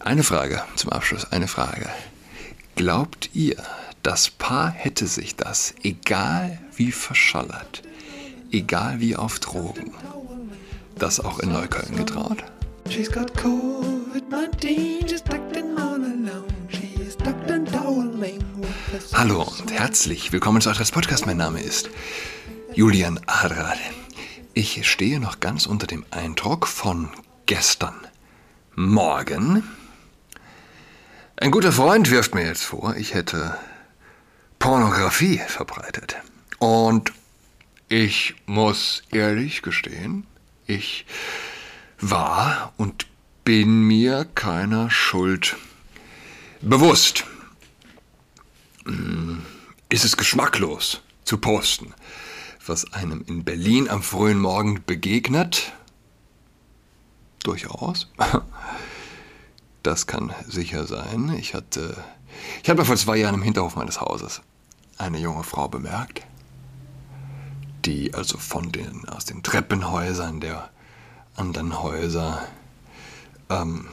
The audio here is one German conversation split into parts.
Eine Frage zum Abschluss, eine Frage. Glaubt ihr, das Paar hätte sich das, egal wie verschallert, egal wie auf Drogen, das auch in Neukölln getraut? She's got COVID-19, she's tucked in all alone. She's tucked toweling Hallo und herzlich willkommen zu Adress Podcast. Mein Name ist Julian Adrad. Ich stehe noch ganz unter dem Eindruck von gestern Morgen. Ein guter Freund wirft mir jetzt vor, ich hätte Pornografie verbreitet. Und ich muss ehrlich gestehen, ich war und bin mir keiner Schuld bewusst. Hm, ist es geschmacklos zu posten, was einem in Berlin am frühen Morgen begegnet? Durchaus. Das kann sicher sein. Ich hatte, ich hatte vor zwei Jahren im Hinterhof meines Hauses eine junge Frau bemerkt, die also von den, aus den Treppenhäusern der anderen Häuser ähm,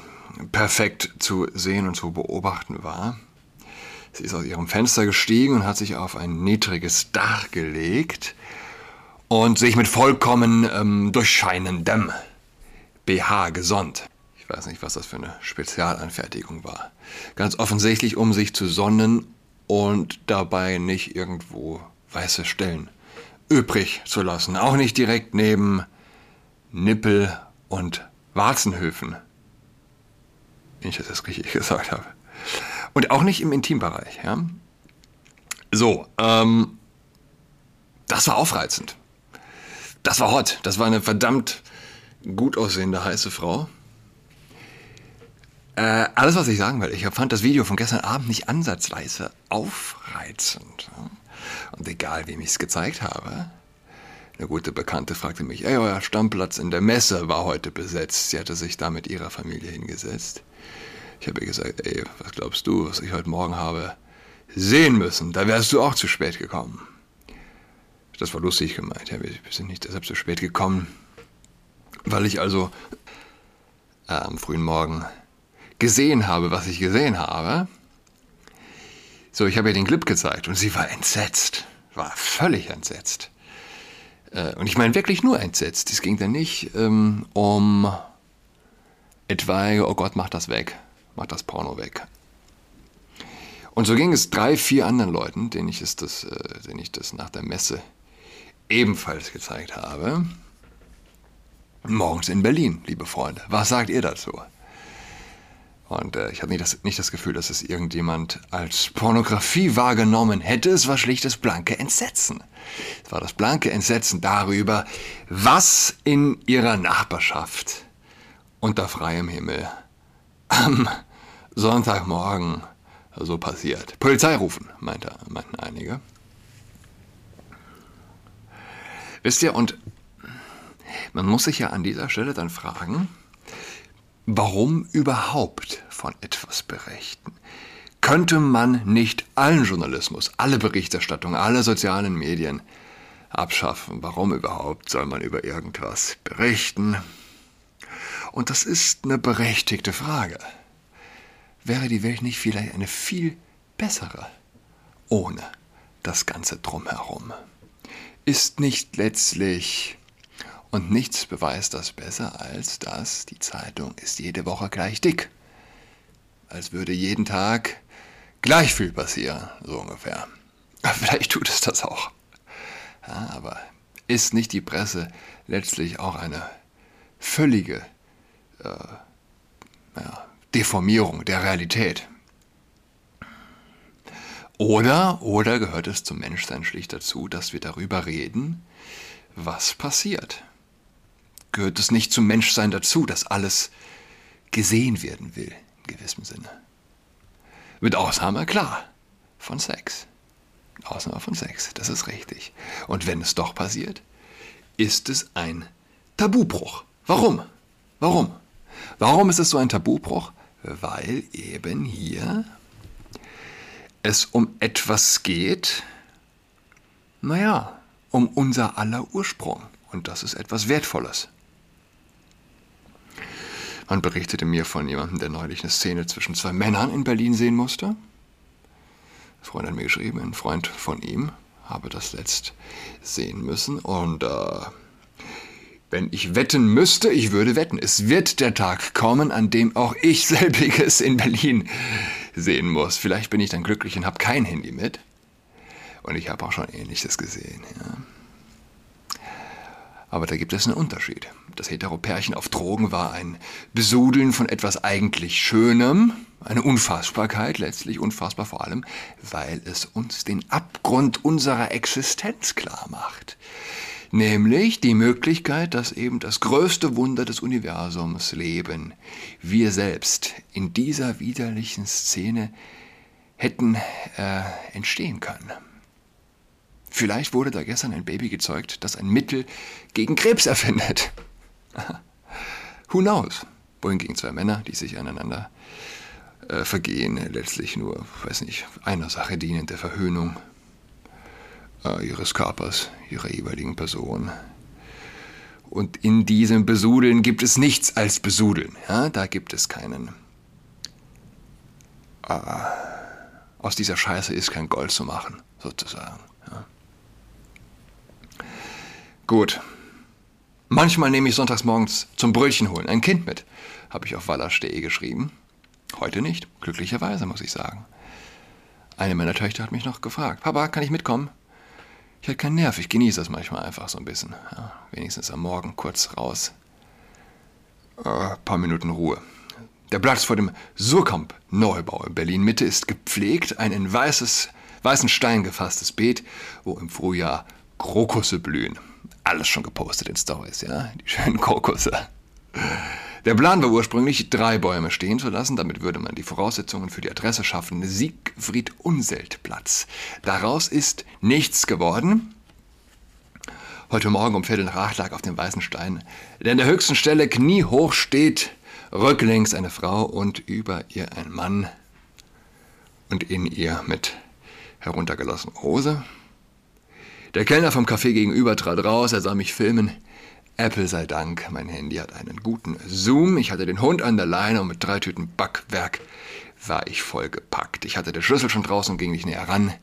perfekt zu sehen und zu beobachten war. Sie ist aus ihrem Fenster gestiegen und hat sich auf ein niedriges Dach gelegt und sich mit vollkommen ähm, durchscheinendem BH gesonnt. Ich weiß nicht, was das für eine Spezialanfertigung war. Ganz offensichtlich, um sich zu sonnen und dabei nicht irgendwo weiße Stellen übrig zu lassen. Auch nicht direkt neben Nippel und Warzenhöfen. Wenn ich das richtig gesagt habe. Und auch nicht im Intimbereich. Ja? So, ähm, das war aufreizend. Das war hot. Das war eine verdammt gut aussehende heiße Frau. Äh, alles, was ich sagen will, ich fand das Video von gestern Abend nicht ansatzweise aufreizend. Und egal, wem ich es gezeigt habe, eine gute Bekannte fragte mich, ey, euer Stammplatz in der Messe war heute besetzt. Sie hatte sich da mit ihrer Familie hingesetzt. Ich habe ihr gesagt, ey, was glaubst du, was ich heute Morgen habe sehen müssen? Da wärst du auch zu spät gekommen. Das war lustig gemeint. Ja, wir sind nicht deshalb zu spät gekommen, weil ich also äh, am frühen Morgen gesehen habe, was ich gesehen habe. So, ich habe ihr den Clip gezeigt und sie war entsetzt, war völlig entsetzt. Äh, und ich meine wirklich nur entsetzt. Es ging dann nicht ähm, um etwaige, oh Gott, mach das weg, mach das Porno weg. Und so ging es drei, vier anderen Leuten, denen ich, es das, äh, denen ich das nach der Messe ebenfalls gezeigt habe. Morgens in Berlin, liebe Freunde. Was sagt ihr dazu? Und äh, ich habe nicht das, nicht das Gefühl, dass es irgendjemand als Pornografie wahrgenommen hätte. Es war schlicht das blanke Entsetzen. Es war das blanke Entsetzen darüber, was in ihrer Nachbarschaft unter freiem Himmel am Sonntagmorgen so passiert. Polizei rufen, meinte, meinten einige. Wisst ihr, und man muss sich ja an dieser Stelle dann fragen, Warum überhaupt von etwas berichten? Könnte man nicht allen Journalismus, alle Berichterstattung, alle sozialen Medien abschaffen? Warum überhaupt soll man über irgendwas berichten? Und das ist eine berechtigte Frage. Wäre die Welt nicht vielleicht eine viel bessere ohne das Ganze drumherum? Ist nicht letztlich und nichts beweist das besser, als dass die Zeitung ist jede Woche gleich dick. Als würde jeden Tag gleich viel passieren, so ungefähr. Vielleicht tut es das auch. Ja, aber ist nicht die Presse letztlich auch eine völlige äh, ja, Deformierung der Realität? Oder, oder gehört es zum Menschsein schlicht dazu, dass wir darüber reden, was passiert? Gehört es nicht zum Menschsein dazu, dass alles gesehen werden will, in gewissem Sinne. Mit Ausnahme, klar, von Sex. Ausnahme von Sex, das ist richtig. Und wenn es doch passiert, ist es ein Tabubruch. Warum? Warum? Warum ist es so ein Tabubruch? Weil eben hier es um etwas geht, naja, um unser aller Ursprung. Und das ist etwas Wertvolles. Man berichtete mir von jemandem, der neulich eine Szene zwischen zwei Männern in Berlin sehen musste. Ein Freund hat mir geschrieben, ein Freund von ihm habe das letzt sehen müssen. Und äh, wenn ich wetten müsste, ich würde wetten. Es wird der Tag kommen, an dem auch ich selbiges in Berlin sehen muss. Vielleicht bin ich dann glücklich und habe kein Handy mit. Und ich habe auch schon Ähnliches gesehen. Ja. Aber da gibt es einen Unterschied. Das Heteropärchen auf Drogen war ein Besudeln von etwas eigentlich Schönem, eine Unfassbarkeit, letztlich unfassbar vor allem, weil es uns den Abgrund unserer Existenz klar macht. Nämlich die Möglichkeit, dass eben das größte Wunder des Universums Leben, wir selbst, in dieser widerlichen Szene hätten äh, entstehen können. Vielleicht wurde da gestern ein Baby gezeugt, das ein Mittel gegen Krebs erfindet. Who knows? Wohingegen zwei Männer, die sich aneinander äh, vergehen, letztlich nur, weiß nicht, einer Sache dienen, der Verhöhnung äh, ihres Körpers, ihrer jeweiligen Person. Und in diesem Besudeln gibt es nichts als Besudeln. Ja? Da gibt es keinen. Äh, aus dieser Scheiße ist kein Gold zu machen, sozusagen. Gut. Manchmal nehme ich sonntags morgens zum Brötchen holen ein Kind mit, habe ich auf waller.de geschrieben. Heute nicht, glücklicherweise muss ich sagen. Eine meiner Töchter hat mich noch gefragt, Papa, kann ich mitkommen? Ich hatte keinen Nerv, ich genieße das manchmal einfach so ein bisschen. Ja, wenigstens am Morgen kurz raus. Äh, paar Minuten Ruhe. Der Platz vor dem Surkamp Neubau in Berlin Mitte ist gepflegt, ein in weißes, weißen Stein gefasstes Beet, wo im Frühjahr Krokusse blühen alles schon gepostet in Stories, ja, die schönen Krokusse. Der Plan war ursprünglich, drei Bäume stehen zu lassen, damit würde man die Voraussetzungen für die Adresse schaffen. Siegfried Unselt Platz. Daraus ist nichts geworden. Heute Morgen um Viertel nach acht lag auf dem weißen Stein, der an der höchsten Stelle kniehoch steht, rücklings eine Frau und über ihr ein Mann und in ihr mit heruntergelassener Hose der Kellner vom Café gegenüber trat raus, er sah mich filmen. Apple sei Dank, mein Handy hat einen guten Zoom. Ich hatte den Hund an der Leine und mit drei Tüten Backwerk war ich vollgepackt. Ich hatte den Schlüssel schon draußen und ging nicht näher ran.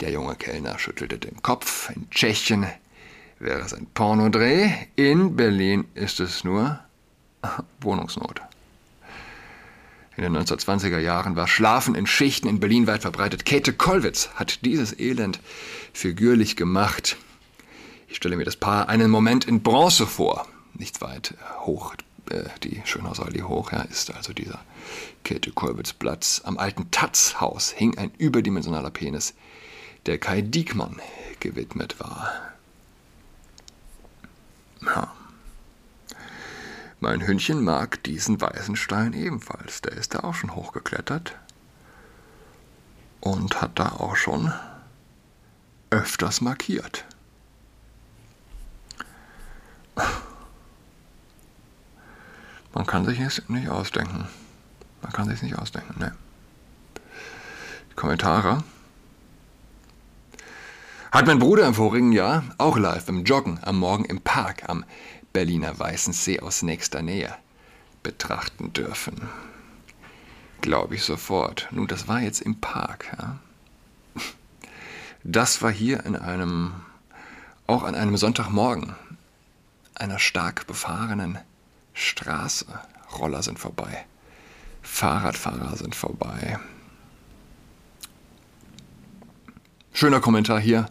Der junge Kellner schüttelte den Kopf. In Tschechien wäre es ein Pornodreh. In Berlin ist es nur Wohnungsnot. In den 1920er Jahren war Schlafen in Schichten in Berlin weit verbreitet. Käthe Kollwitz hat dieses Elend figürlich gemacht. Ich stelle mir das Paar einen Moment in Bronze vor. Nicht weit hoch, äh, die Schönhausallee hoch, ja, ist also dieser Käthe Kollwitz Platz. Am alten Taz-Haus hing ein überdimensionaler Penis, der Kai Diekmann gewidmet war. Ja. Mein Hündchen mag diesen weißen Stein ebenfalls. Der ist da auch schon hochgeklettert und hat da auch schon öfters markiert. Man kann sich es nicht ausdenken. Man kann sich nicht ausdenken, ne? Die Kommentare. Hat mein Bruder im vorigen Jahr auch live beim Joggen am Morgen im Park am Berliner Weißensee aus nächster Nähe betrachten dürfen. Glaube ich sofort. Nun, das war jetzt im Park. Ja? Das war hier in einem, auch an einem Sonntagmorgen, einer stark befahrenen Straße. Roller sind vorbei. Fahrradfahrer sind vorbei. Schöner Kommentar hier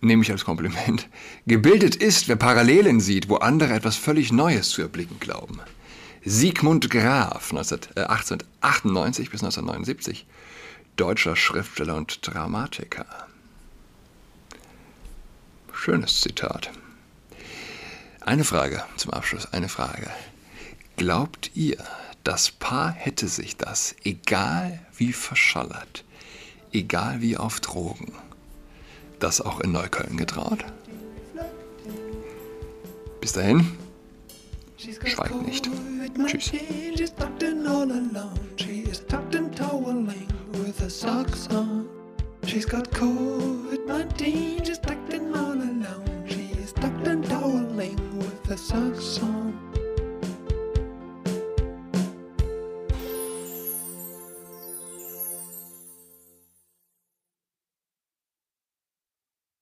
nehme ich als Kompliment, gebildet ist, wer Parallelen sieht, wo andere etwas völlig Neues zu erblicken glauben. Sigmund Graf, 1898 bis 1979, deutscher Schriftsteller und Dramatiker. Schönes Zitat. Eine Frage zum Abschluss, eine Frage. Glaubt ihr, das Paar hätte sich das, egal wie verschallert, egal wie auf Drogen, das auch in Neukölln getraut? Bis dahin, schweigt nicht. Tschüss. She's got COVID-19, she's tucked in all alone. She's tucked and toweling with her socks on.